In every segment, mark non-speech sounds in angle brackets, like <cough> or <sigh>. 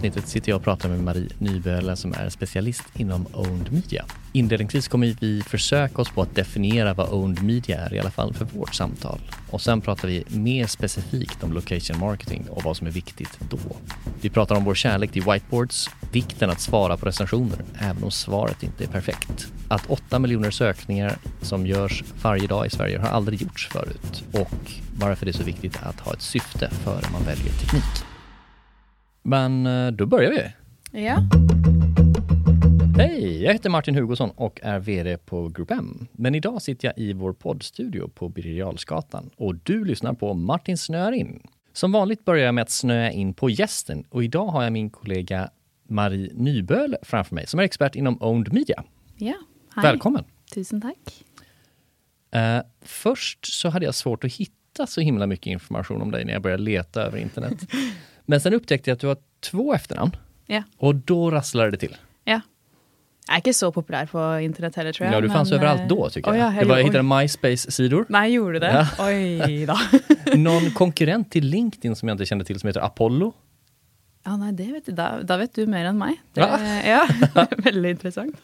avsnittet sitter jag och pratar med Marie Nyböle som är specialist inom owned media. Inledningsvis kommer vi försöka oss på att definiera vad owned media är, i alla fall för vårt samtal. Och sen pratar vi mer specifikt om location marketing och vad som är viktigt då. Vi pratar om vår kärlek till whiteboards, vikten att svara på recensioner, även om svaret inte är perfekt. Att 8 miljoner sökningar som görs varje dag i Sverige har aldrig gjorts förut och varför det är så viktigt att ha ett syfte före man väljer teknik. Men eh, då börjar vi. Ja. Hej, jag heter Martin Hugosson och är VD på Group M. Men idag sitter jag i vår poddstudio på Birger och du lyssnar på Martin snöar in. Som vanligt börjar jag med att snöa in på gästen och idag har jag min kollega Marie Nyböl framför mig som är expert inom Owned Media. Ja, hej. Välkommen! Tusen tack. Uh, först så hade jag svårt att hitta så himla mycket information om dig när jag började leta över internet. <laughs> Men sen upptäckte jag att du har två efternamn. Ja. Och då rasslade det till. Ja. Jag är inte så populär på internet heller tror jag. Ja, du fanns men, överallt eh, då tycker oj, jag. ja, jag, bara, jag hittade MySpace-sidor. Nej, gjorde det? Ja. Oj då. <laughs> Någon konkurrent till LinkedIn som jag inte kände till som heter Apollo. Ja, nej, det vet du, da, da vet du mer än mig. Det, Va? ja, <laughs> <laughs> väldigt intressant.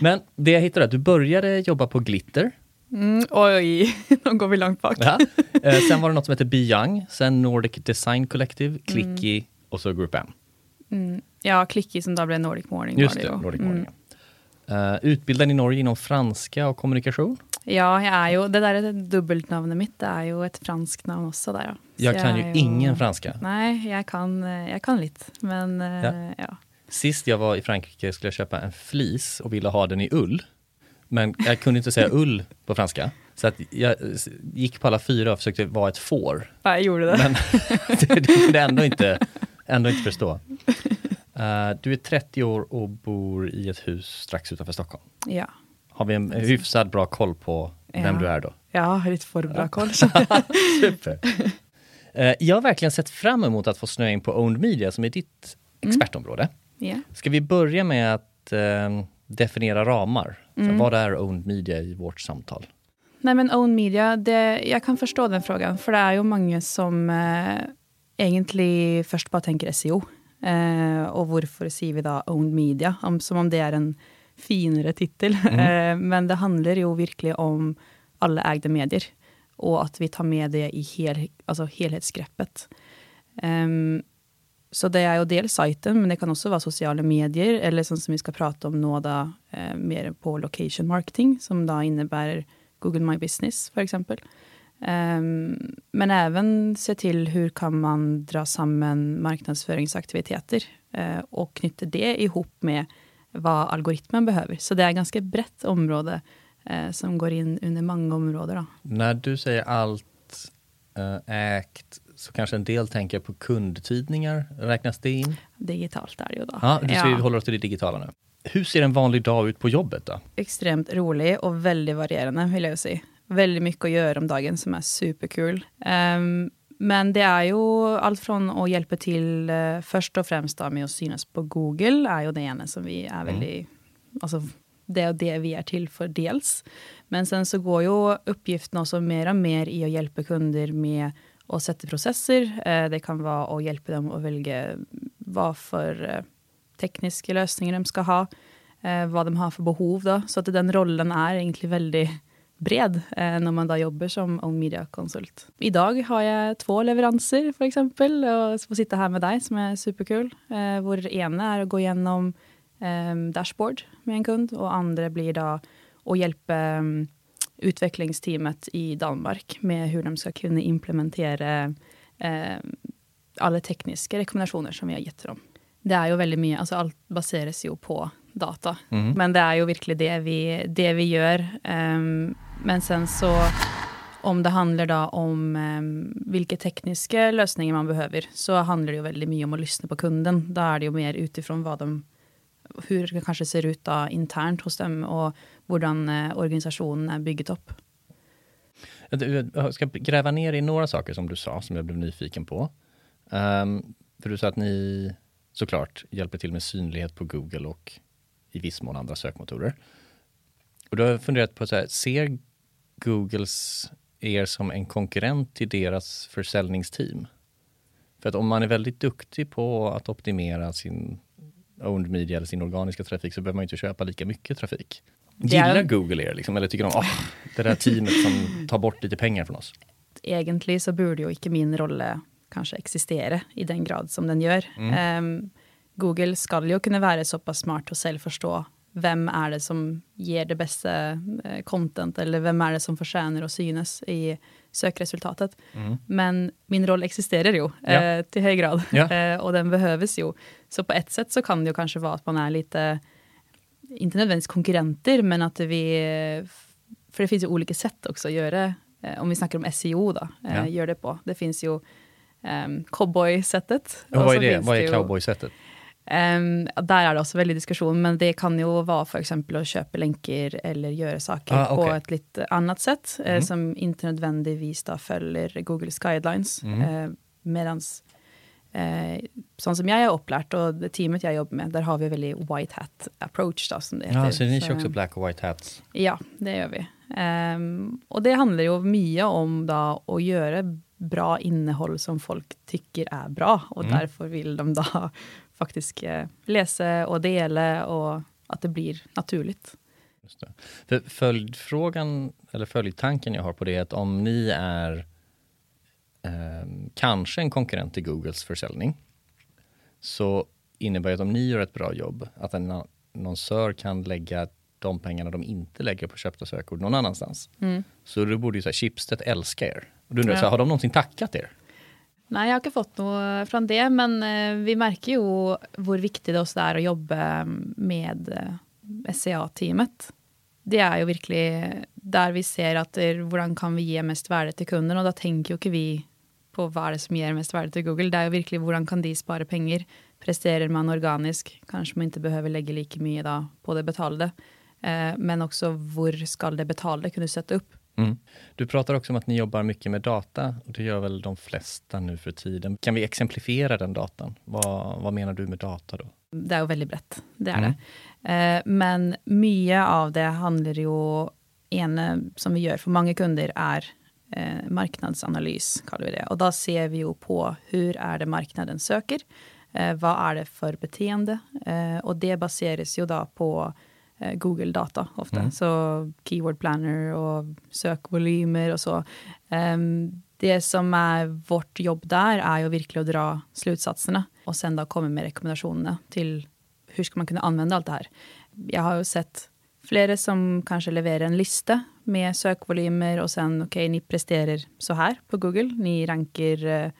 Men det jag hittade, att du började jobba på Glitter. Mm, oj, <laughs> nu går vi långt bak. Ja. <laughs> Eh, sen var det något som heter Be Young, sen Nordic Design Collective, Clicky och så Group M. Mm, ja, Clicky som då blev Nordic Morning. Just det. Nordic Mm. Morning. Uh, utbildad i Norge inom franska och kommunikation. Ja, jag är ju, det där dubbelnamnet mitt det är ju ett franskt namn också. Där, ja. Så Jag kan ju är ingen franska. Nej, jag kan, eh, jag kan lite. Men eh, Ja. ja. Sist jag var i Frankrike skulle jag köpa en flis och ville ha den i ull. Men jag kunde inte säga ull på franska. Så att jag gick på alla fyra och försökte vara ett får. Ja, jag gjorde det. Men <laughs> det, kunde ändå inte, ändå inte förstå. Eh, du är 30 år och bor i ett hus strax utanför Stockholm. Ja. Har vi en hyfsad bra koll på vem Ja. du är då? Har lite för bra <laughs> koll. Super. Eh, jag har verkligen sett fram emot att få snöa in på owned media som är ditt expertområde. ja. Ska vi börja med att eh, definiera ramar? Så Mm. vad är owned media i vårt samtal? Nej, men own media, det, jag kan förstå den frågan. För det är ju många som eh, egentligen först bara tänker SEO. Eh, och varför säger vi då owned media? Om, som om det är en finare titel. <laughs> Eh, men det handlar ju verkligen om alla ägda medier. Och att vi tar med det i hel, alltså helhetsgreppet. Ehm, så det är ju dels sajten, men det kan också vara sociala medier, eller sånt som vi ska prata om nu då, eh, mer på location marketing, som då innebär Google My Business, för exempel. Ehm, men även se till hur kan man dra samman marknadsföringsaktiviteter uh, och knyta det ihop med vad algoritmen behöver. Så det är ett ganska brett område uh, som går in under många områden. Då. När du säger allt ägt så kanske en del tänker på kundtidningar. Räknas det in? Digitalt är det ju då. Ja, du ska, Ja. vi håller oss till det digitala nu. Hur ser en vanlig dag ut på jobbet då? extremt rolig och väldigt varierande vill jag säga. Väldigt mycket att göra om dagen som är superkul. Ehm, men det är ju allt från att hjälpa till uh, först och främst då med att synas på Google är ju det ena som vi är väldigt, alltså det är det vi är till för dels. Men sen så går ju uppgiften också mer och mer i att hjälpa kunder med att sätta processer. Eh, det kan vara att hjälpa dem att välja mm, vad för eh, tekniska lösningar de ska ha eh, vad de har för behov. Då. Så att den rollen är egentligen väldigt bred när man då jobbar som own media-konsult. Idag har jag två leveranser för exempel och får sitta här med dig som är superkul. Vår ena är att gå igenom dashboard med en kund och andra blir då att hjälpa eh, utvecklingsteamet i Danmark med hur de ska kunna implementera eh, alla tekniska rekommendationer som vi har gett dem. Det är ju väldigt mycket, alltså allt baseras ju på data. Mm. Men det är ju verkligen det vi, det vi gör. Ehm, men sen så om det handlar då om um, vilka tekniska lösningar man behöver så handlar det ju väldigt mycket om att lyssna på kunden. Då är det ju mer utifrån vad de, hur det kanske ser ut då internt hos dem och hur eh, organisationen är byggd upp. Eh, jag ska gräva ner i några saker som du sa som jag blev nyfiken på. Um, för du sa att ni såklart hjälper till med synlighet på Google och i viss mån andra sökmotorer. Och då har jag funderat på, så här, ser Googles er som en konkurrent till deras försäljningsteam? För att om man är väldigt duktig på att optimera sin owned media eller sin organiska trafik så behöver man inte köpa lika mycket trafik. Gillar är... Google er liksom, eller tycker de oh, det där teamet som tar bort lite pengar från oss? Egentligen så borde ju inte min roll kanske existera i den grad som den gör. Mm. Um, Google ska ju kunna vara så pass smart och själv förstå vem är det som ger det bästa eh, content eller vem är det som förtjänar att synas i sökresultatet. Mm. Men min roll existerar ju ja. eh, till hög grad ja. eh, och den behövs ju. Så på ett sätt så kan det ju kanske vara att man är lite, inte nödvändigtvis konkurrenter, men att vi, för det finns ju olika sätt också att göra, eh, om vi snackar om SEO då, eh, ja. gör det på. Det finns ju um, cowboy-sättet. vad är det? Vad är cowboy-sättet? Um, där är det också väldigt diskussion, men det kan ju vara för exempel att köpa länkar eller göra saker ah, okay. på ett lite annat sätt, mm. eh, som inte nödvändigtvis då följer Googles guidelines. Mm. Eh, medans, eh, sånt som jag är upplärt och det teamet jag jobbar med, där har vi väldigt white hat approach. Då, som det heter. Ja, så ni kör också black och white hats? Ja, det gör vi. Um, och det handlar ju mycket om då, att göra bra innehåll som folk tycker är bra och mm. därför vill de då <laughs> faktiskt eh, läsa och dela och att det blir naturligt. Just det. För följdfrågan, eller följdtanken jag har på det är att om ni är kanske en konkurrent till Googles försäljning, så innebär det att om ni gör ett bra jobb, att en annonsör kan lägga de pengarna de inte lägger på köpta sökord någon annanstans. Mm. Så då borde ju så här, Schibsted älska er. Och du undrar, ja. så här, har de någonsin tackat er? Nej, jag har inte fått något från det, men eh, vi märker ju hur viktigt det är att jobba med eh, SCA-teamet. Det är ju verkligen där vi ser att hur kan vi ge mest värde till kunden och då tänker ju inte vi på vad det som ger mest värde till Google. Det är ju verkligen hur kan de spara pengar? Presterar man organiskt kanske man inte behöver lägga lika mycket på det betalda. Eh, men också hur ska det betalda kunna sätta upp Mm. Du pratar också om att ni jobbar mycket med data och det gör väl de flesta nu för tiden. Kan vi exemplifiera den datan? Vad, vad menar du med data då? Det är väldigt brett, det är mm. det. Eh, men mycket av det handlar ju, ene som vi gör för många kunder är eh, marknadsanalys, kallar vi det. Och då ser vi ju på hur är det marknaden söker? Eh, vad är det för beteende? Eh, och det baseras ju då på Eh, Google-data ofta. Mm. Så keyword planner och sökvolymer och så. Um, det som är vårt jobb där är ju verkligen att dra slutsatserna och sen då komma med rekommendationerna till hur ska man kunna använda allt det här. Jag har ju sett flera som kanske levererar en lista med sökvolymer och sen okej, okay, ni presterar så här på Google. Ni rankar, eh,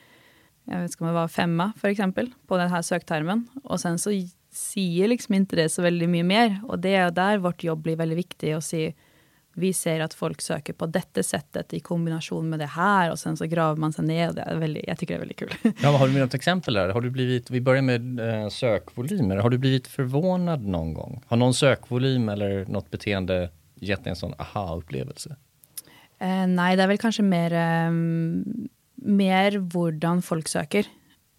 jag vet, ska man vara femma för exempel på den här söktermen och sen så säger liksom inte det så väldigt mycket mer. Och det är där vårt jobb blir väldigt viktigt att se. Vi ser att folk söker på detta sättet i kombination med det här och sen så graver man sig ner. Det är väldigt, jag tycker det är väldigt kul. <laughs> Ja, har du något exempel där? Har du blivit, vi börjar med eh, sökvolymer. Har du blivit förvånad någon gång? Har någon sökvolym eller något beteende gett dig en sån aha-upplevelse? Eh, nej, det är väl kanske mer, eh, mer hur folk söker.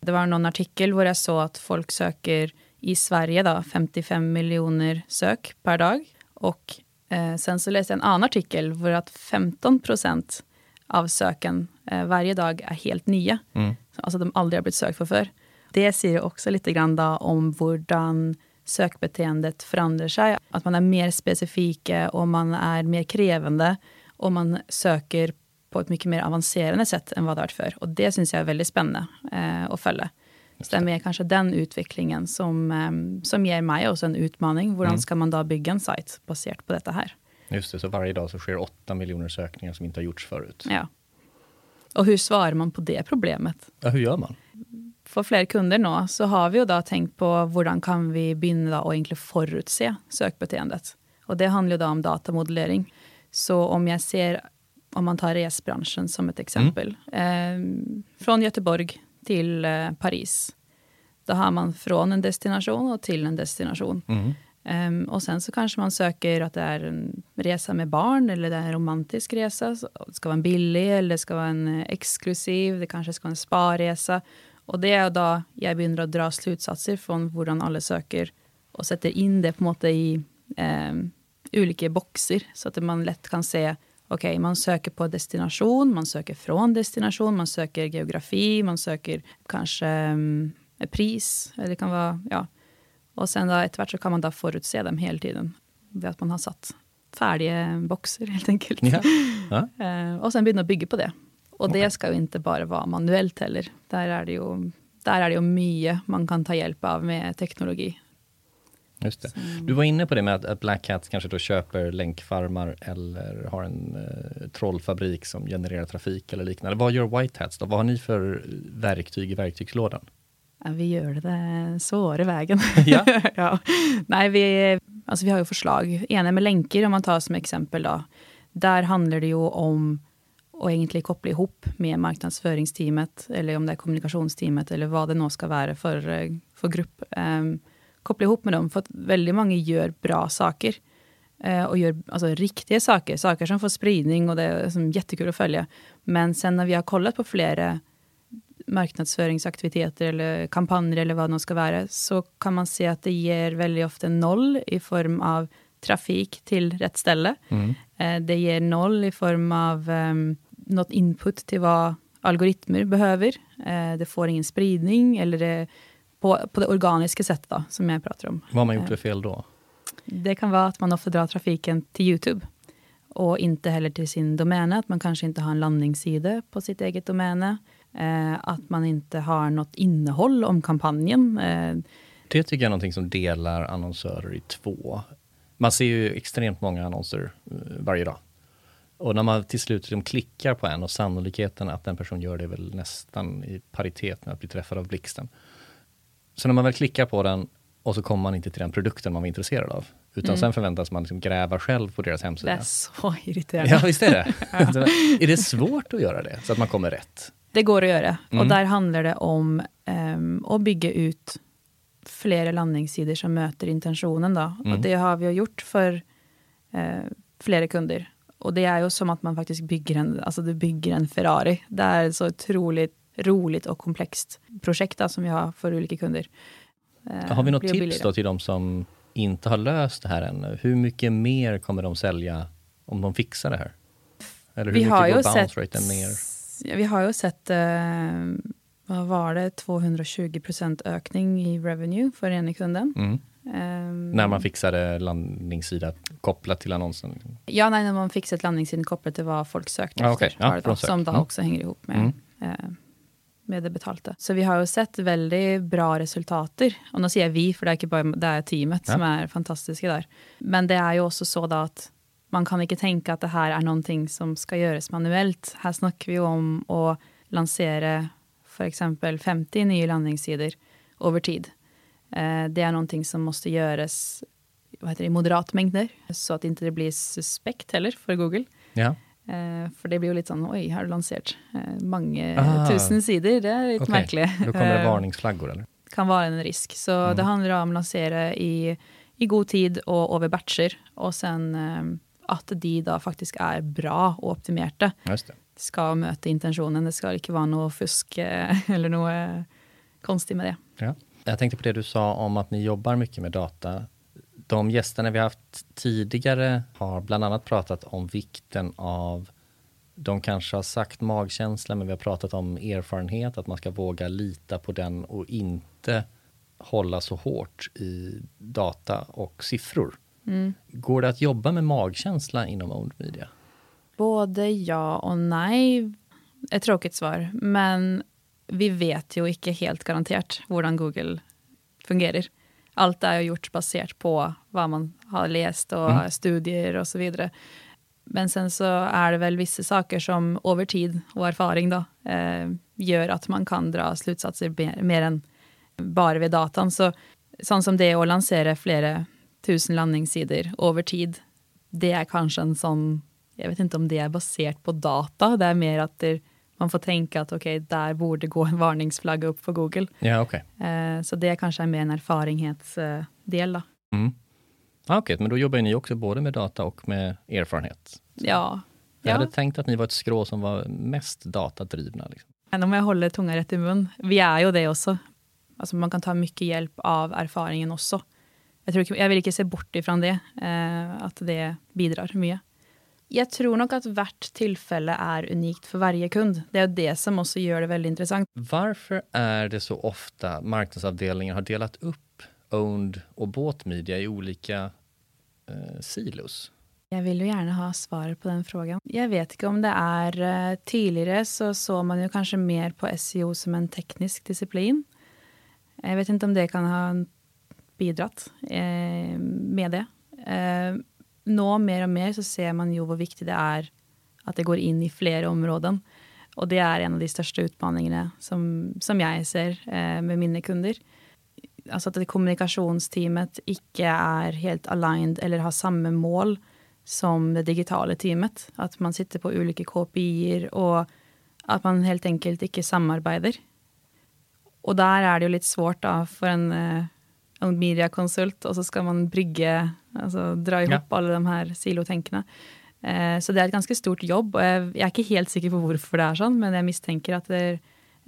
Det var någon artikel där jag såg att folk söker i Sverige då, 55 miljoner sök per dag. Och eh, sen så läste jag en annan artikel där att 15 procent av söken eh, varje dag är helt nya. Mm. Alltså de aldrig har blivit sökt för förr. Det säger också lite grann om hur sökbeteendet förändrar sig. Att man är mer specifika och man är mer krävande och man söker på ett mycket mer avancerande sätt än vad det varit förr. Och det syns jag är väldigt spännande eh, att följa. Så det är mer kanske den utvecklingen som, ehm, som ger mig också en utmaning. Hur mm. ska man då bygga en sajt baserat på detta här? Just det, så varje dag så sker 8 miljoner sökningar som inte har gjorts förut. Ja. Och hur svarar man på det problemet? Ja, hur gör man? För fler kunder nu så har vi ju då tänkt på hur kan vi börja och egentligen förutse sökbeteendet. Och det handlar ju då om datamodellering. Så om jag ser, om man tar resbranschen som ett exempel, mm. eh, från Göteborg till eh, Paris. Då har man från en destination och till en destination. Mm. Um, och sen så kanske man söker att det är en resa med barn eller det är en romantisk resa. det ska vara en billig eller det ska vara en eh, exklusiv. Det kanske ska vara en sparresa. Och det är då jag börjar att dra slutsatser från hur alla söker och sätter in det på något i um, olika boxar så att man lätt kan se okej, okay, man söker på destination, man söker från destination, man söker geografi, man söker kanske um, pris, eller det kan vara, ja. Och sen då etter så kan man då förutse dem hela tiden, ved att man har satt färdiga boxar helt enkelt. Ja. Ja. uh, <laughs> och sen börja bygga på det. Och okay. det ska ju inte bara vara manuellt heller. Där är det ju, där är det ju mycket man kan ta hjälp av med teknologi. Just det. Du var inne på det med att Black Hat kanske då köper länkfarmar eller har en eh, trollfabrik som genererar trafik eller liknande. Vad gör White Hats då? Vad har ni för verktyg i verktygslådan? Ja, vi gör det svåra vägen. Ja. <laughs> ja. Nej, vi, alltså vi har ju förslag. Ena med länkar om man tar som exempel. Då. Där handlar det ju om att egentligen koppla ihop med marknadsföringsteamet eller om det är kommunikationsteamet eller vad det nu ska vara för, eh, för grupp. Um, koppla ihop med dem, för att väldigt många gör bra saker. Eh, och gör alltså, riktiga saker, saker som får spridning och det är som, jättekul att följa. Men sen när vi har kollat på flera marknadsföringsaktiviteter eller kampanjer eller vad det ska vara, så kan man se att det ger väldigt ofta noll i form av trafik till rätt ställe. Mm. Eh, det ger noll i form av um, något input till vad algoritmer behöver. Eh, det får ingen spridning eller det på, på det organiska sättet då, som jag pratar om. Vad har man gjort för fel då? Det kan vara att man ofta drar trafiken till Youtube och inte heller till sin domäne, att man kanske inte har en landningssida på sitt eget domäne, eh, att man inte har något innehåll om kampanjen. Eh. Det tycker jag är någonting som delar annonsörer i två. Man ser ju extremt många annonser eh, varje dag. Och när man till slut liksom klickar på en och sannolikheten att den person gör det är väl nästan i paritet med att bli träffad av blixten. Så när man väl klickar på den och så kommer man inte till den produkten man var intresserad av. Utan mm. sen förväntas man liksom gräva själv på deras hemsida. Det är så irriterande. Ja, visst är det. <laughs> är det svårt att göra det, så att man kommer rätt? Det går att göra. Mm. Och där handlar det om um, att bygga ut flera landningssidor som möter intentionen. Då. Mm. Och det har vi gjort för uh, flera kunder. Och det är ju som att man faktiskt bygger en, alltså du bygger en Ferrari. Det är så otroligt roligt och komplext projekt som vi har för olika kunder. Eh, har vi något tips då till de som inte har löst det här ännu? Hur mycket mer kommer de sälja om de fixar det här? Eller hur vi mycket har går bounce raten ner? Vi har ju sett, eh, vad var det, 220 procent ökning i revenue för ena kunden. Mm. Um, när man fixade landningssida kopplat till annonsen? Ja, nej, när man fixade landningssidan kopplat till vad folk sökte ah, efter. Okay. Ja, som då mm. också hänger ihop med mm. eh, med det betalte. Så vi har ju sett väldigt bra resultat. Och nu säger vi, för det är inte bara det är teamet ja. som är fantastiska där. Men det är ju också så att man kan inte tänka att det här är någonting som ska göras manuellt. Här snackar vi om att lansera för exempel 50 nya landningssidor över tid. Eh, det är någonting som måste göras vad heter det, i moderat mängder, så att inte det blir suspekt heller för Google. Ja. Eh, för det blir ju lite sån, oj, har du lanserat eh, många ah, tusen sidor? Det är lite okay. märkligt. Då kommer det eh, varningsflaggor eller? Kan vara en risk. Så mm. det handlar om att lansera i, i god tid och över batcher. Och sen att de då faktiskt är bra och optimerade. Just det. Ska möta intentionen. Det ska inte vara något fusk <laughs> eller något konstigt med det. Ja. Jag tänkte på det du sa om att ni jobbar mycket med data de gästerna vi haft tidigare har bland annat pratat om vikten av de kanske har sagt magkänsla, men vi har pratat om erfarenhet, att man ska våga lita på den och inte hålla så hårt i data och siffror. Mm. Går det att jobba med magkänsla inom owned media? Både ja och nej. Ett tråkigt svar, men vi vet ju inte helt garanterat hur Google fungerar allt är gjort baserat på vad man har läst och mm. studier och så vidare. Men sen så är det väl vissa saker som över tid och erfaring då, eh, gör att man kan dra slutsatser mer, mer än bara vid datan. Så sånt som det att lansera flera tusen landningssidor över tid, det är kanske en sån, jag vet inte om det är baserat på data, det är mer att det man får tänka att okej, okay, där borde gå en varningsflagga upp för Google. Ja, okay. Eh, så det kanske är mer en erfarenhetsdel. Då. Mm. Ah, Okej, okay, men då jobbar ni också både med data och med erfarenhet? Ja. Jag ja. hade tänkt att ni var ett skrå som var mest datadrivna. Liksom. Men om jag håller tungan rätt i mun. Vi är ju det också. Alltså man kan ta mycket hjälp av erfarenheten också. Jag, tror, jag vill inte se bort ifrån det, eh, att det bidrar mycket. Jag tror nog att vart tillfälle är unikt för varje kund. Det är det som också gör det väldigt intressant. Varför är det så ofta marknadsavdelningen har delat upp owned och båtmedia i olika eh, silos? Jag vill ju gärna ha svar på den frågan. Jag vet inte om det är eh, tidigare så såg man ju kanske mer på SEO som en teknisk disciplin. Jag vet inte om det kan ha bidragit eh, med det. Eh, nå mer och mer så ser man ju hur viktigt det är att det går in i flera områden. Och det är en av de största utmaningarna som, som jag ser eh, med mina kunder. Alltså att kommunikationsteamet inte är helt aligned eller har samma mål som det digitala teamet. Att man sitter på olika KPI och att man helt enkelt inte samarbetar. Och där är det ju lite svårt då för en, eh, en mediakonsult och så ska man brygga, alltså dra ihop ja. alla de här silotänkerna. Eh, så det är ett ganska stort jobb och jag, jag är inte helt säker på varför det är så, men jag misstänker att det,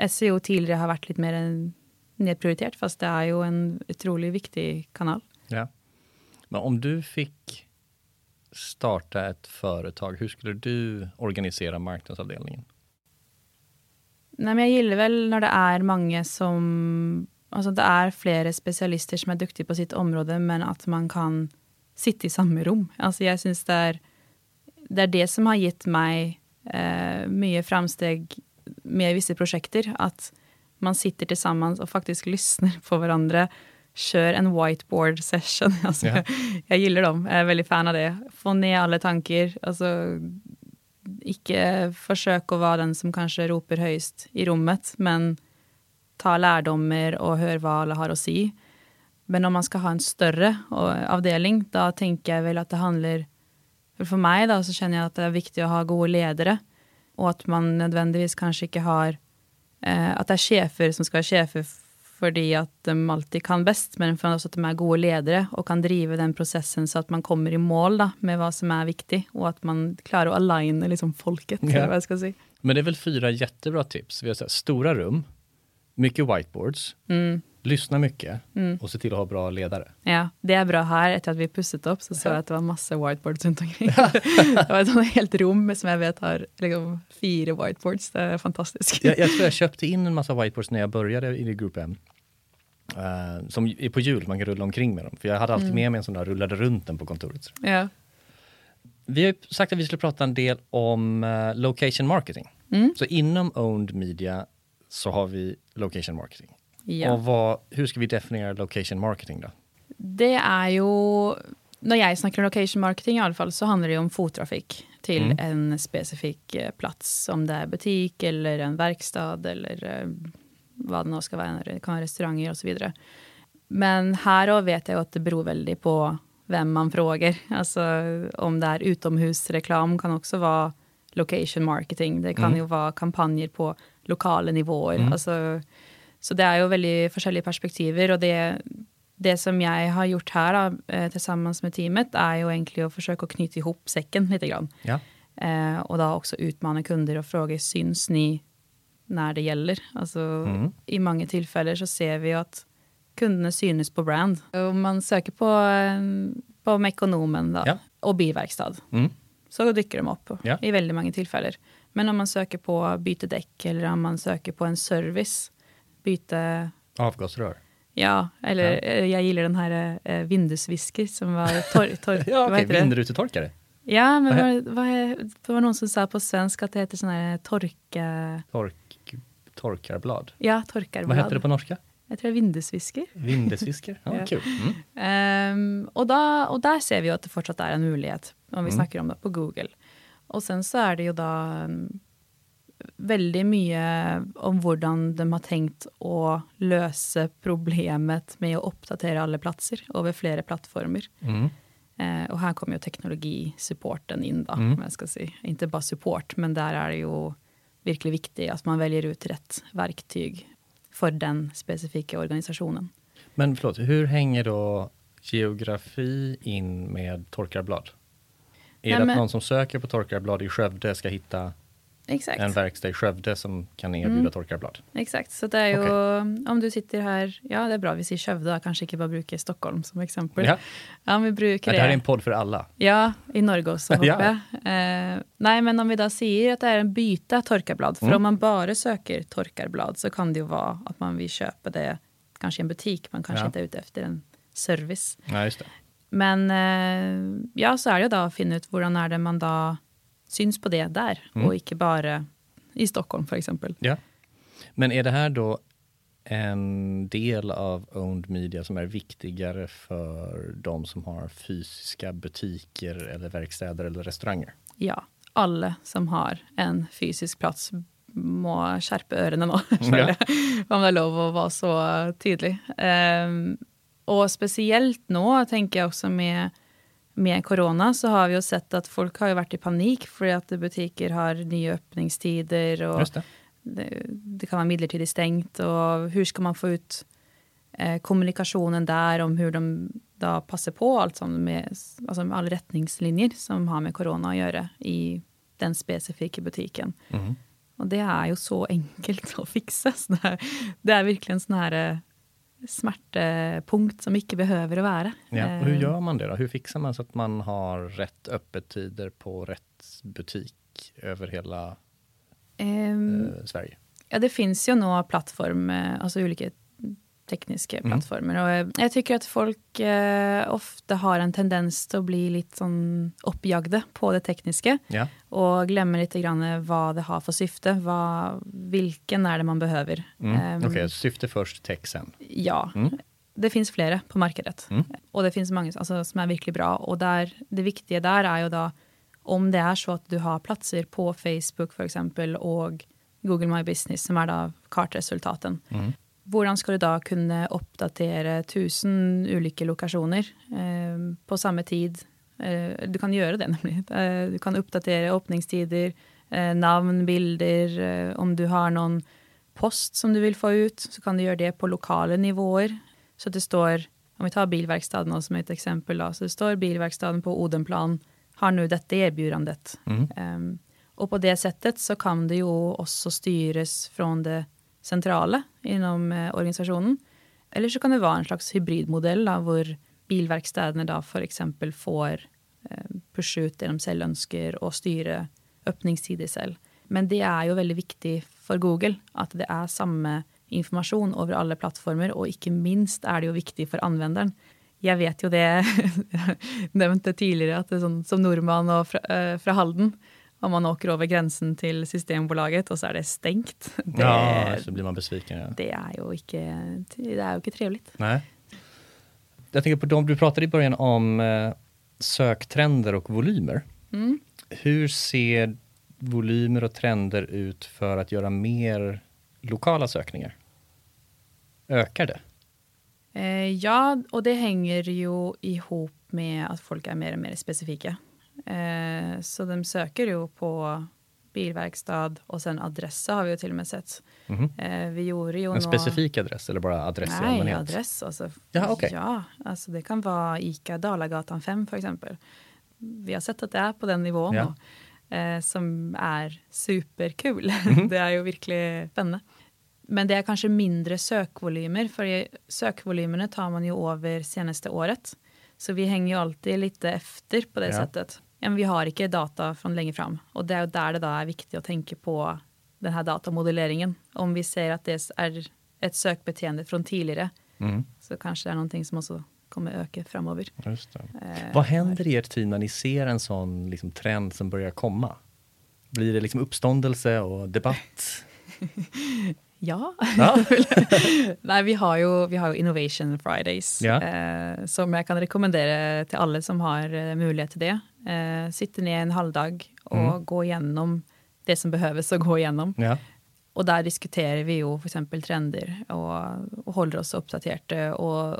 SEO tidigare har varit lite mer nedprioriterat, fast det är ju en otroligt viktig kanal. Ja. Men om du fick starta ett företag, hur skulle du organisera marknadsavdelningen? Nej, men jag gillar väl när det är många som, alltså det är flera specialister som är duktiga på sitt område, men att man kan sitta i samma rum. Alltså jag syns det är, det är det som har gett mig eh, mycket framsteg med vissa projekt, att man sitter tillsammans och faktiskt lyssnar på varandra kör en whiteboard session. <laughs> Alltså, yeah. Jag gillar dem, jag är väldigt fan av det. Få ner alla tankar. Inte försök att vara den som kanske ropar högst i rummet, men ta lärdomar och hör vad alla har att säga. Men om man ska ha en större avdelning, då tänker jag väl att det handlar... För, för mig då, så känner jag att det är viktigt att ha goda ledare och att man nödvändigtvis kanske inte har... Eh, att det är chefer som ska vara chefer fordi att de alltid kan bäst, men för att de är goda ledare och kan driva den processen så att man kommer i mål da, med vad som är viktigt och att man klarar att aligna liksom folket. Ja. Vad jag ska säga. Men det är väl fyra jättebra tips. Vi har så här, stora rum, mycket whiteboards, mm. lyssna mycket mm. och se till att ha bra ledare. Ja, det är bra här. Efter att vi pusset upp så såg jag att det var massa whiteboards runt omkring. <laughs> det var ett helt rum som jag vet har liksom, fyra whiteboards. Det är fantastiskt. jag, jag tror jag <laughs> köpte in en massa whiteboards när jag började i Group M. Uh, som är på hjul, man kan rulla omkring med dem. För jag hade alltid mm. med mig en sån där, rullade runt den på kontoret. Ja. Vi har sagt att vi skulle prata en del om uh, location marketing. Mm. Så inom owned media så har vi location marketing. Ja. Och vad, hur ska vi definiera location marketing då? Det är ju, när jag snackar location marketing i alla fall, så handlar det om fottrafik till mm. en specifik eh, plats. Om det är butik eller en verkstad eller vad det nu ska vara, det kan vara restauranger och så vidare. Men här vet jag att det beror väldigt på vem man frågar. <laughs> Alltså om det är utomhusreklam kan också vara location marketing. Det kan mm. ju vara kampanjer på lokala nivåer. Mm. Alltså, så det är ju väldigt olika perspektiv och det, det som jag har gjort här eh, tillsammans med teamet är ju egentligen att försöka knyta ihop säcken lite grann. Ja. Eh, och då också utmana kunder och fråga, syns ni när det gäller. Alltså, mm. I många tillfällen så ser vi att kunderna synes på brand. Om man söker på, på Mekonomen då, ja. och bilverkstad mm. så dyker de upp ja. i väldigt många tillfällen. Men om man söker på byte däck eller om man söker på en service, byte... Avgasrör? Ja, eller ja. Eh, jag gillar den här äh, vindusvisker som var torr... Tor <laughs> ja, okay. Vindrutetorkare? Ja, men vad är, det var någon som sa på svenska att det heter sån här torka... Tork torkarblad. Ja, torkarblad. Vad heter det på norska? Jag tror det är vindesvisker. Vindesvisker, ja, <laughs> ja. kul. Mm. Um, och, då, och där ser vi att det fortsatt är en möjlighet, om vi mm. snackar om det på Google. Och sen så är det ju då um, väldigt mycket om hur de har tänkt att lösa problemet med att uppdatera alla platser över flera plattformar. Mm. Uh, och här kommer ju teknologisupporten in då, mm. om jag ska säga. Inte bara support, men där är det ju virkelig viktig att man väljer ut rätt verktyg för den specifika organisationen. Men förlåt, hur hänger då geografi in med torkarblad? Är Nej, det att men... någon som söker på torkarblad i Skövde ska hitta Exakt. en verkstad i Skövde som kan erbjuda Mm. torkarblad. Exakt. Så det är ju, om du sitter här, ja det är bra, vi säger Skövde, kanske inte bara brukar Stockholm som exempel. Ja. Ja, vi brukar Det här är en podd för alla. Ja, i Norge också, <laughs> Ja. Eh, nej, men om vi då säger att det är en byte torkarblad, för Mm. om man bara söker torkarblad så kan det ju vara att man vill köpa det kanske i en butik, man kanske Ja. inte är ute efter en service. Ja, just det. Men eh, ja, så är det ju då att finna ut hur är det man då syns på det där Mm. och inte bara i Stockholm för exempel. Ja. Men är det här då en del av owned media som är viktigare för de som har fysiska butiker eller verkstäder eller restauranger? Ja, alla som har en fysisk plats må skärpa öronen <laughs> Ja. om det är lov att vara så tydlig. Ehm, och speciellt nu, tänker jag också med, med corona, så har vi ju sett att folk har ju varit i panik för att butiker har nya öppningstider och det. det, det kan vara midlertidigt stängt och hur ska man få ut eh, kommunikationen där om hur de då passar på allt som med, alltså med alla rättningslinjer som har med corona att göra i den specifika butiken. Mhm. Och det är ju så enkelt att fixa. Så det, är, det verkligen en sån här eh, smärtpunkt som inte behöver att vara. Ja. Och hur Eh, gör man det då? Hur fixar man så att man har rätt öppettider på rätt butik över hela ehm, eh, Sverige? Ja, det finns ju några plattformar, alltså olika tekniska Mm. plattformar. Och eh, jag tycker att folk eh, ofta har en tendens att bli lite sån uppjagade på det tekniska Ja. och glömmer lite grann vad det har för syfte, vad, vilken är det man behöver. Mm. Ehm, Okej, syfte först, tech sen. Ja, Mm. det finns flera på marknaden. Mm. Och det finns många alltså, som är verkligen bra. Och där, det viktiga där är ju då om det är så att du har platser på Facebook för exempel och Google My Business som är då kartresultaten. Mm. Hvordan ska du då kunna uppdatera tusen olika lokationer eh, på samma tid? Eh, du kan göra det nämligen. Eh, du kan uppdatera öppningstider, eh, namn, bilder. Eh, om du har någon post som du vill få ut så kan du göra det på lokala nivåer. Så det står, om vi tar bilverkstaden som ett exempel, då, så det står bilverkstaden på Odenplan har nu detta erbjudandet. Mm. Um, och på det sättet så kan det ju också styras från det centrala inom eh, organisationen. Eller så kan det vara en slags hybridmodell där bilverkstäderna då för exempel får eh, pusha ut det de själva önskar och styra öppningstider själv. Men det är ju väldigt viktigt för Google att det är samma information över alla plattformar och inte minst är det ju viktigt för användaren. Jag vet ju det, <laughs> jag nämnde tidigare, att det är sån, som norrman och fra, eh, från Halden, om man åker över gränsen till Systembolaget och så är det stängt. Det, Ja, så blir man besviken. Ja. det är ju inte, det är ju inte trevligt. Nej. Jag tänker på de, du pratade i början om eh, söktrender och volymer. Mm. Hur ser volymer och trender ut för att göra mer lokala sökningar? Ökar det? Eh, ja, och det hänger ju ihop med att folk är mer och mer specifika. Eh, så de söker ju på bilverkstad och sen adresser har vi ju till och med sett. Mhm. Eh, vi gjorde ju En nå- specifik adress eller bara adress i Nej, allmänhet? adress. Alltså, Ja, okej. ja, alltså det kan vara ICA Dalagatan 5 för exempel. Vi har sett att det är på den nivån Ja. då, eh, som är superkul. <laughs> Mhm. det är ju verkligen spännande. Men det är kanske mindre sökvolymer, för i- sökvolymerna tar man ju över senaste året. Så vi hänger ju alltid lite efter på det Ja. sättet. Men vi har inte data från längre fram. Och det är där det då är viktigt att tänka på den här datamodelleringen. Om vi ser att det är ett sökbeteende från tidigare Mm, så kanske det är någonting som också kommer öka framöver. just. Eh, Vad händer i ert team när ni ser en sån liksom, trend som börjar komma? Blir det liksom uppståndelse och debatt? <laughs> Ja. Ja. <laughs> Nej, vi har ju, vi har ju Innovation Fridays Ja. eh, som jag kan rekommendera till alla som har eh, möjlighet till det. Eh, sitta ner en halvdag och Mm. gå igenom det som behövs att gå igenom. Ja. Och där diskuterar vi ju för exempel trender och, och håller oss uppdaterade. Och,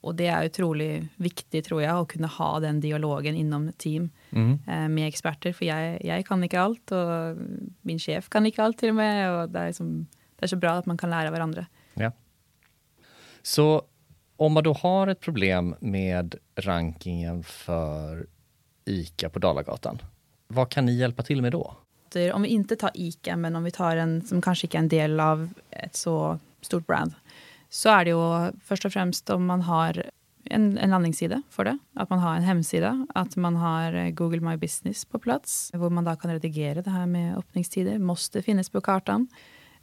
och det är otroligt viktigt tror jag att kunna ha den dialogen inom team Mm. eh, med experter. För jag, jag kan inte allt och min chef kan inte allt till och med. Och det, är som, det är så bra att man kan lära varandra. Ja. Så om man då har ett problem med rankingen för ICA på Dalagatan, vad kan ni hjälpa till med då? om vi inte tar ICA, men om vi tar en som kanske inte är en del av ett så stort brand, så är det ju först och främst om man har en, en landningssida för det, att man har en hemsida, att man har eh, Google My Business på plats, där man då kan redigera det här med öppningstider, måste finnas på kartan.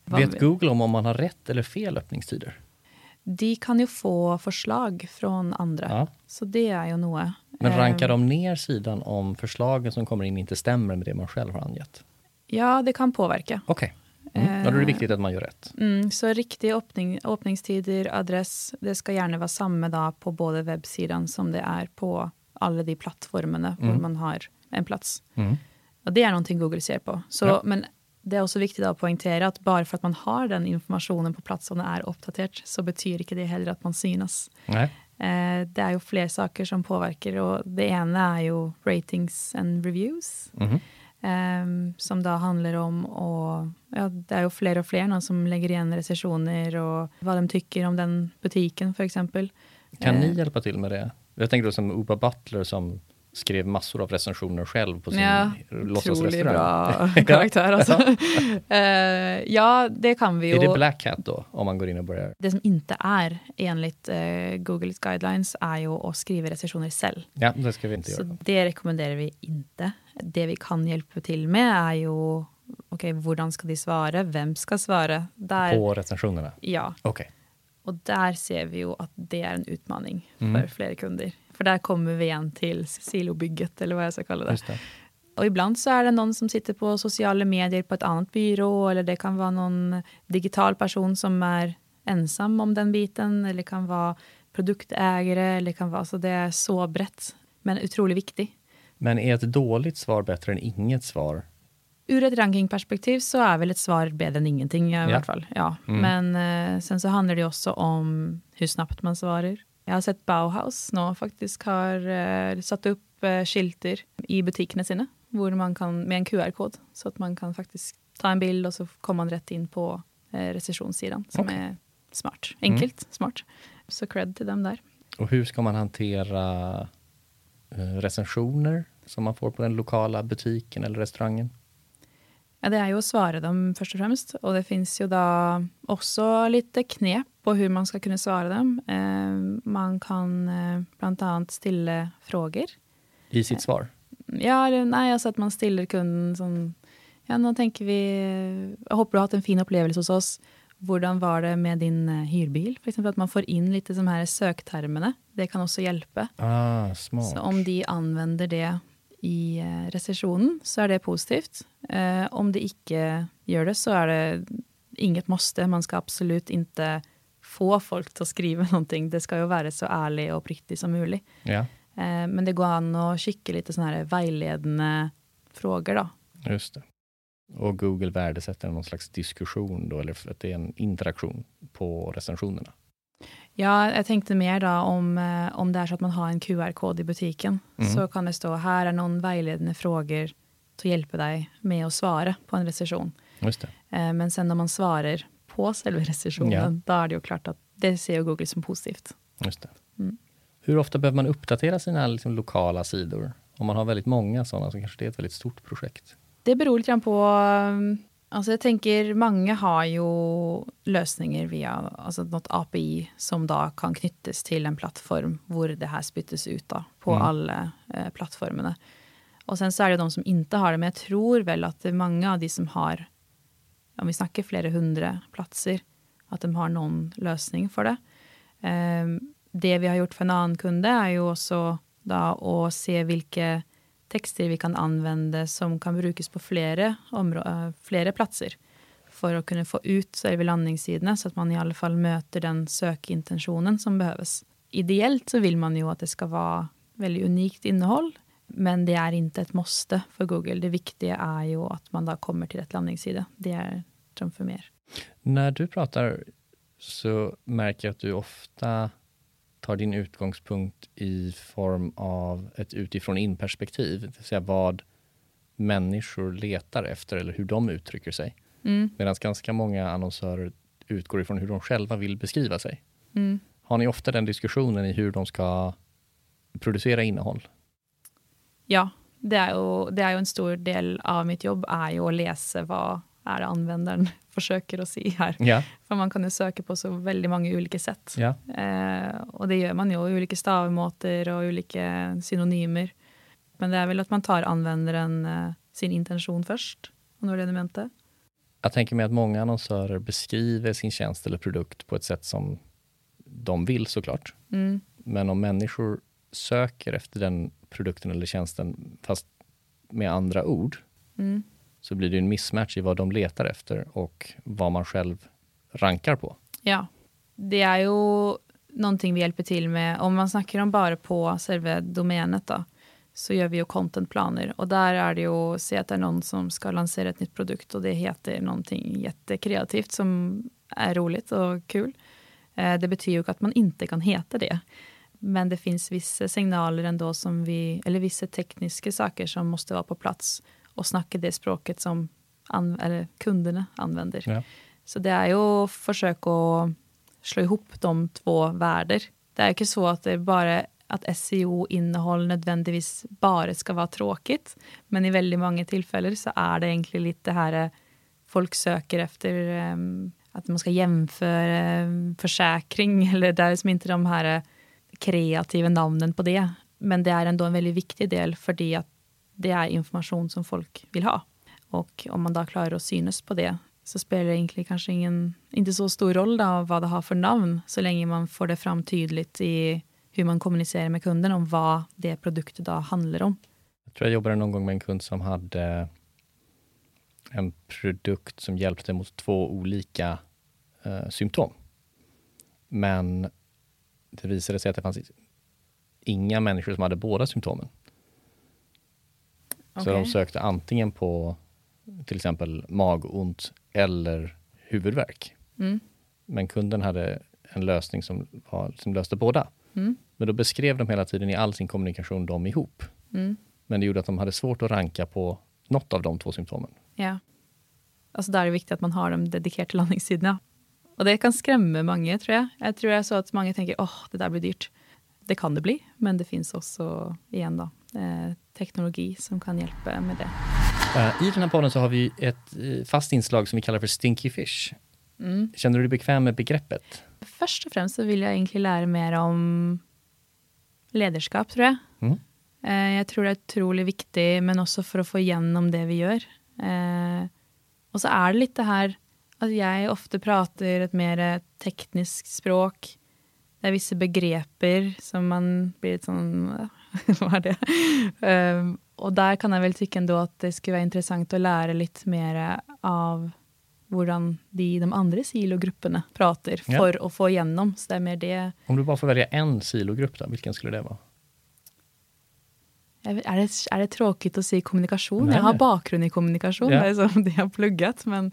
Vet Google om, om man har rätt eller fel öppningstider? De kan ju få förslag från andra, ja. så det är ju något. Men rankar de ner sidan om förslagen som kommer in inte stämmer med det man själv har angett? Ja, det kan påverka. Okej. Okay. Mm. Då är det viktigt att man gör rätt. Mm, så riktiga öppning, öppningstider, adress, det ska gärna vara samma dag på både webbsidan som det är på alla de plattformarna mm. där man har en plats. Mm. Och det är någonting Google ser på. Så, ja. Men det är också viktigt att poängtera att bara för att man har den informationen på plats och den är uppdaterad så betyder inte det heller att man synas. Nej. Eh, det är ju fler saker som påverkar och det ena är ju ratings and reviews. Mm. Som då handlar om och ja, det är ju fler och fler som lägger igen recensioner och vad de tycker om den butiken för exempel. Kan ni uh, hjälpa till med det? Jag tänker då som Uba Butler som skrev massor av recensioner själv på sin ja, låtsasrestaurang. bra <laughs> karaktär alltså. <laughs> uh, ja, det kan vi ju. Är det Black Hat då, om man går in och börjar? Det som inte är enligt uh, Googles guidelines är ju att skriva recensioner själv. Ja, det ska vi inte Så göra. det rekommenderar vi inte. Det vi kan hjälpa till med är ju okej, okay, hur ska de svara? Vem ska svara? Där, på recensionerna? Ja. Okay. Och där ser vi ju att det är en utmaning mm. för fler kunder. För där kommer vi igen till silobygget, eller vad jag ska kalla det. det. Och ibland så är det någon som sitter på sociala medier på ett annat byrå, eller det kan vara någon digital person som är ensam om den biten, eller kan vara produktägare, eller kan vara så det är så brett, men otroligt viktigt. Men är ett dåligt svar bättre än inget svar? Ur ett rankingperspektiv så är väl ett svar bättre än ingenting i ja. alla fall. Ja. Mm. Men eh, sen så handlar det också om hur snabbt man svarar. Jag har sett Bauhaus nu faktiskt har eh, satt upp eh, skyltar i butikerna sina man kan, med en QR-kod så att man kan faktiskt ta en bild och så kommer man rätt in på eh, recensionssidan som okay. är smart. Enkelt, mm. smart. Så cred till dem där. Och hur ska man hantera recensioner som man får på den lokala butiken eller restaurangen? Ja, det är ju att svara dem först och främst. Och det finns ju då också lite knep på hur man ska kunna svara dem. Eh, man kan eh, bland annat ställa frågor. I sitt svar? Ja, det, nej, alltså att man ställer kunden som... Ja, nu tänker vi... Jag hoppas du har haft en fin upplevelse hos oss. Hur var det med din uh, hyrbil? För exempel att man får in lite de här söktermerna. Det kan också hjälpa. Ah, smart. Så om de använder det i uh, recessionen så är det positivt. Uh, om de inte gör det så är det inget måste. Man ska absolut inte få folk att skriva <laughs> någonting. Det ska ju vara så ärlig och uppriktig som möjligt. Ja. Men det går an att skicka lite sådana här vägledande frågor då. Just det. Och Google värdesätter någon slags diskussion då, eller att det är en interaktion på recensionerna? Ja, jag tänkte mer då om, eh, om det är så att man har en QR-kod i butiken, mm. så kan det stå här är någon vägledande frågor att hjälpa dig med att svara på en recension. Just det. Eh, men sen när man svarar på själva recensionen, ja. då är det ju klart att det ser Google som positivt. Just det. Mm. Hur ofta behöver man uppdatera sina liksom, lokala sidor? Om man har väldigt många sådana så kanske det är ett väldigt stort projekt. Det beror lite grann på Alltså jag tänker, många har ju lösningar via alltså något API som då kan knytas till en plattform där det här spyttes ut då, på mm. alla eh, plattformarna. Och sen så är det de som inte har det, men jag tror väl att det är många av de som har, om vi snackar flera hundra platser, att de har någon lösning för det. Um, det vi har gjort för en annan kunde är ju också då att se vilka texter vi kan använda som kan brukas på flera, eh, flera platser för att kunna få ut själva landningssidorna så att man i alla fall möter den sökintentionen som behövs. Ideellt så vill man ju att det ska vara väldigt unikt innehåll, men det är inte ett måste för Google. Det viktiga är ju att man då kommer till rätt landningssida. Det är framför mer. När du pratar så märker jag att du ofta tar din utgångspunkt i form av ett utifrån in-perspektiv, det vill säga vad människor letar efter eller hur de uttrycker sig. Mm. Medan ganska många annonsörer utgår ifrån hur de själva vill beskriva sig. Mm. Har ni ofta den diskussionen i hur de ska producera innehåll? Ja, det är, ju, det är ju en stor del av mitt jobb är ju att läsa vad är det användaren <laughs> försöker att se här. Ja. För man kan ju söka på så väldigt många olika sätt. Ja. Eh, och det gör man ju, olika stavmåter och olika synonymer. Men det är väl att man tar användaren eh, sin intention först, om det var det du menade. Jag tänker mig att många annonsörer beskriver sin tjänst eller produkt på ett sätt som de vill såklart. Mm. Men om människor söker efter den produkten eller tjänsten fast med andra ord Mm så blir det en mismatch i vad de letar efter och vad man själv rankar på. Ja, det är ju någonting vi hjälper till med. Om man snackar om bara på själva domänet då, så gör vi ju contentplaner. Och där är det ju, att se att det är någon som ska lansera ett nytt produkt och det heter någonting jättekreativt som är roligt och kul. Eh, det betyder ju att man inte kan heta det. Men det finns vissa signaler ändå som vi, eller vissa tekniska saker som måste vara på plats och snacka det språket som an, eller kunderna använder. Ja. Så det är ju att försöka slå ihop de två världar. Det är inte så att det bara att SEO-innehåll nödvändigtvis bara ska vara tråkigt. Men i väldigt många tillfällen så är det egentligen lite det här eh, folk söker efter em, att man ska jämföra em, försäkring <laughs> eller det är liksom inte de här eh, kreativa namnen på det. Men det är ändå en väldigt viktig del för att det är information som folk vill ha. Och om man då klarar att synas på det så spelar det egentligen kanske ingen, inte så stor roll då vad det har för namn så länge man får det fram tydligt i hur man kommunicerar med kunden om vad det produkten då handlar om. Jag tror jag jobbade någon gång med en kund som hade en produkt som hjälpte mot två olika eh, symptom. Men det visade sig att det fanns inga människor som hade båda symptomen. Så de sökte antingen på till exempel magont eller huvudvärk. Mm. Men kunden hade en lösning som, var, som löste båda. Mm. Men då beskrev de hela tiden i all sin kommunikation dem ihop. Mm. Men det gjorde att de hade svårt att ranka på något av de två symptomen. Ja. Alltså där är det viktigt att man har dem dedikerat till landningssidorna. Och det kan skrämma många tror jag. Jag tror är så att många tänker åh, det där blir dyrt. Det kan det bli, men det finns också, igen då, eh, teknologi som kan hjälpa med det. Eh, I den här podden så har vi ett eh, fast inslag som vi kallar för Stinky Fish. Mm. Känner du dig bekväm med begreppet? Först och främst så vill jag egentligen lära mer om ledarskap, tror jag. Mm. Eh, jag tror det är otroligt viktigt, men också för att få igenom det vi gör. Och så är det lite här att jag ofta pratar ett mer tekniskt språk. Det är vissa begrepp som man blir lite sån, <laughs> vad är det? Eh, och där kan jag väl tycka ändå att det skulle vara intressant att lära lite mer av hur de, de andra silogrupperna pratar Ja. för att få igenom. Så det är mer det Om du bara får välja en silogrupp, då, vilken skulle det vara? Vet, är, det, är det tråkigt att säga kommunikation? Nej, jag har bakgrund i kommunikation, Ja. det är som det jag har pluggat. Men,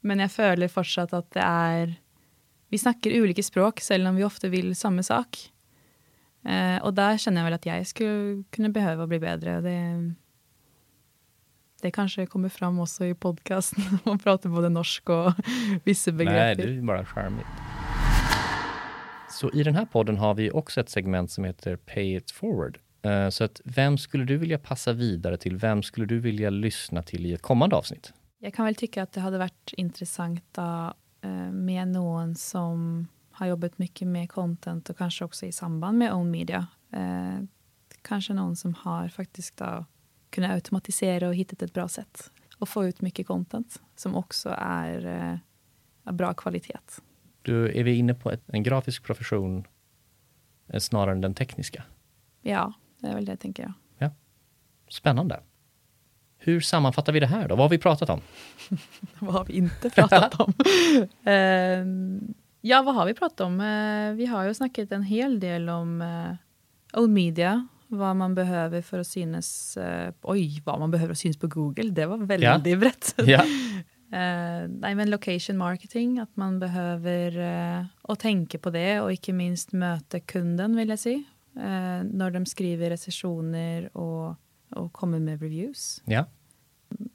men jag följer fortsatt att det är... Vi snackar olika språk, även om vi ofta vill samma sak. Eh, och där känner jag väl att jag skulle kunna behöva bli bättre. Det, det kanske kommer fram också i podcasten, <laughs> man pratar både norsk och <laughs> vissa Nej, begrepp. det är bara charmigt. Så i den här podden har vi också ett segment som heter Pay it forward. Eh, Så att vem skulle du vilja passa vidare till? Vem skulle du vilja lyssna till i ett kommande avsnitt? Jag kan väl tycka att det hade varit intressant då, eh, med någon som har jobbat mycket med content och kanske också i samband med own media. Eh, kanske någon som har faktiskt då kunnat automatisera och hittat ett bra sätt och få ut mycket content som också är eh, bra kvalitet. Du, är vi inne på ett, en grafisk profession eh, snarare än den tekniska? Ja, det är väl det tänker jag. Spännande. Hur sammanfattar vi det här då? Vad har vi pratat om? <laughs> Vad har vi inte pratat om? <laughs> Eh, ja, vad har vi pratat om? Eh, vi har ju snackat en hel del om uh, own media, vad man behöver för att synas, eh, oj, vad man behöver att synas på Google, det var väldigt brett. <laughs> Ja. <laughs> Eh, nej, men location marketing, att man behöver uh, tänka på det och inte minst möta kunden vill jag säga. Eh, när de skriver recensioner och, och kommer med reviews ja.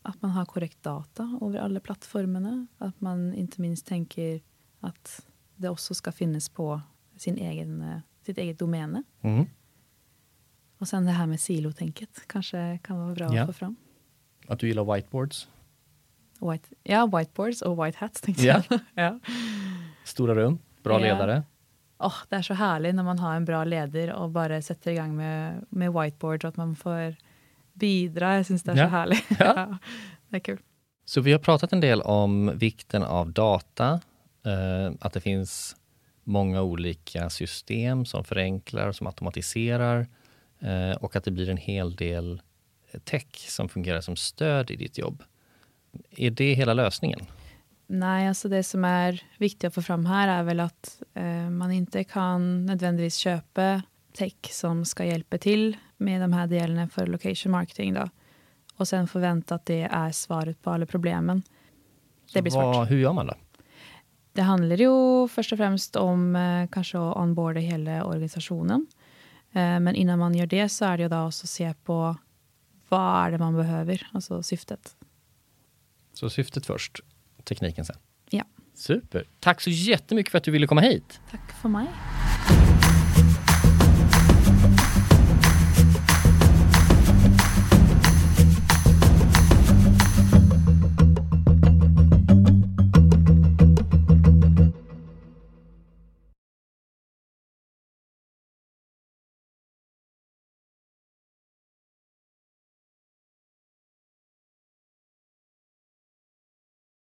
att man har korrekt data över alla plattformarna. Att man inte minst tänker att det också ska finnas på sin egen, eh, sitt eget domäne. Mm. Och sen det här med silotänket kanske kan vara bra Ja. att få fram. Att du gillar whiteboards, White, ja, whiteboards och white hats tänkte Ja. jag. <laughs> ja. stora rum, bra ledare. Åh, det är så härligt när man har en bra ledare och bara sätter igång med, med whiteboard och att man får bidra. Jag syns det är så härligt. <laughs> Det är kul. Så vi har pratat en del om vikten av data, att det finns många olika system som förenklar och som automatiserar eh, och att det blir en hel del tech som fungerar som stöd i ditt jobb. Är det hela lösningen? Nej, alltså det som är viktigt att få fram här är väl att eh, man inte kan nödvändigtvis köpa tech som ska hjälpa till med de här delarna för location marketing då. Och sen förvänta att det är svaret på alla problemen. Det blir svårt. Hur gör man då? Det handlar ju först och främst om eh, kanske att onboarda hela organisationen. Eh, men innan man gör det så är det ju då också att se på vad är det man behöver, alltså syftet. Så syftet först, tekniken sen. Ja. Super. Tack så jättemycket för att du ville komma hit. Tack för mig.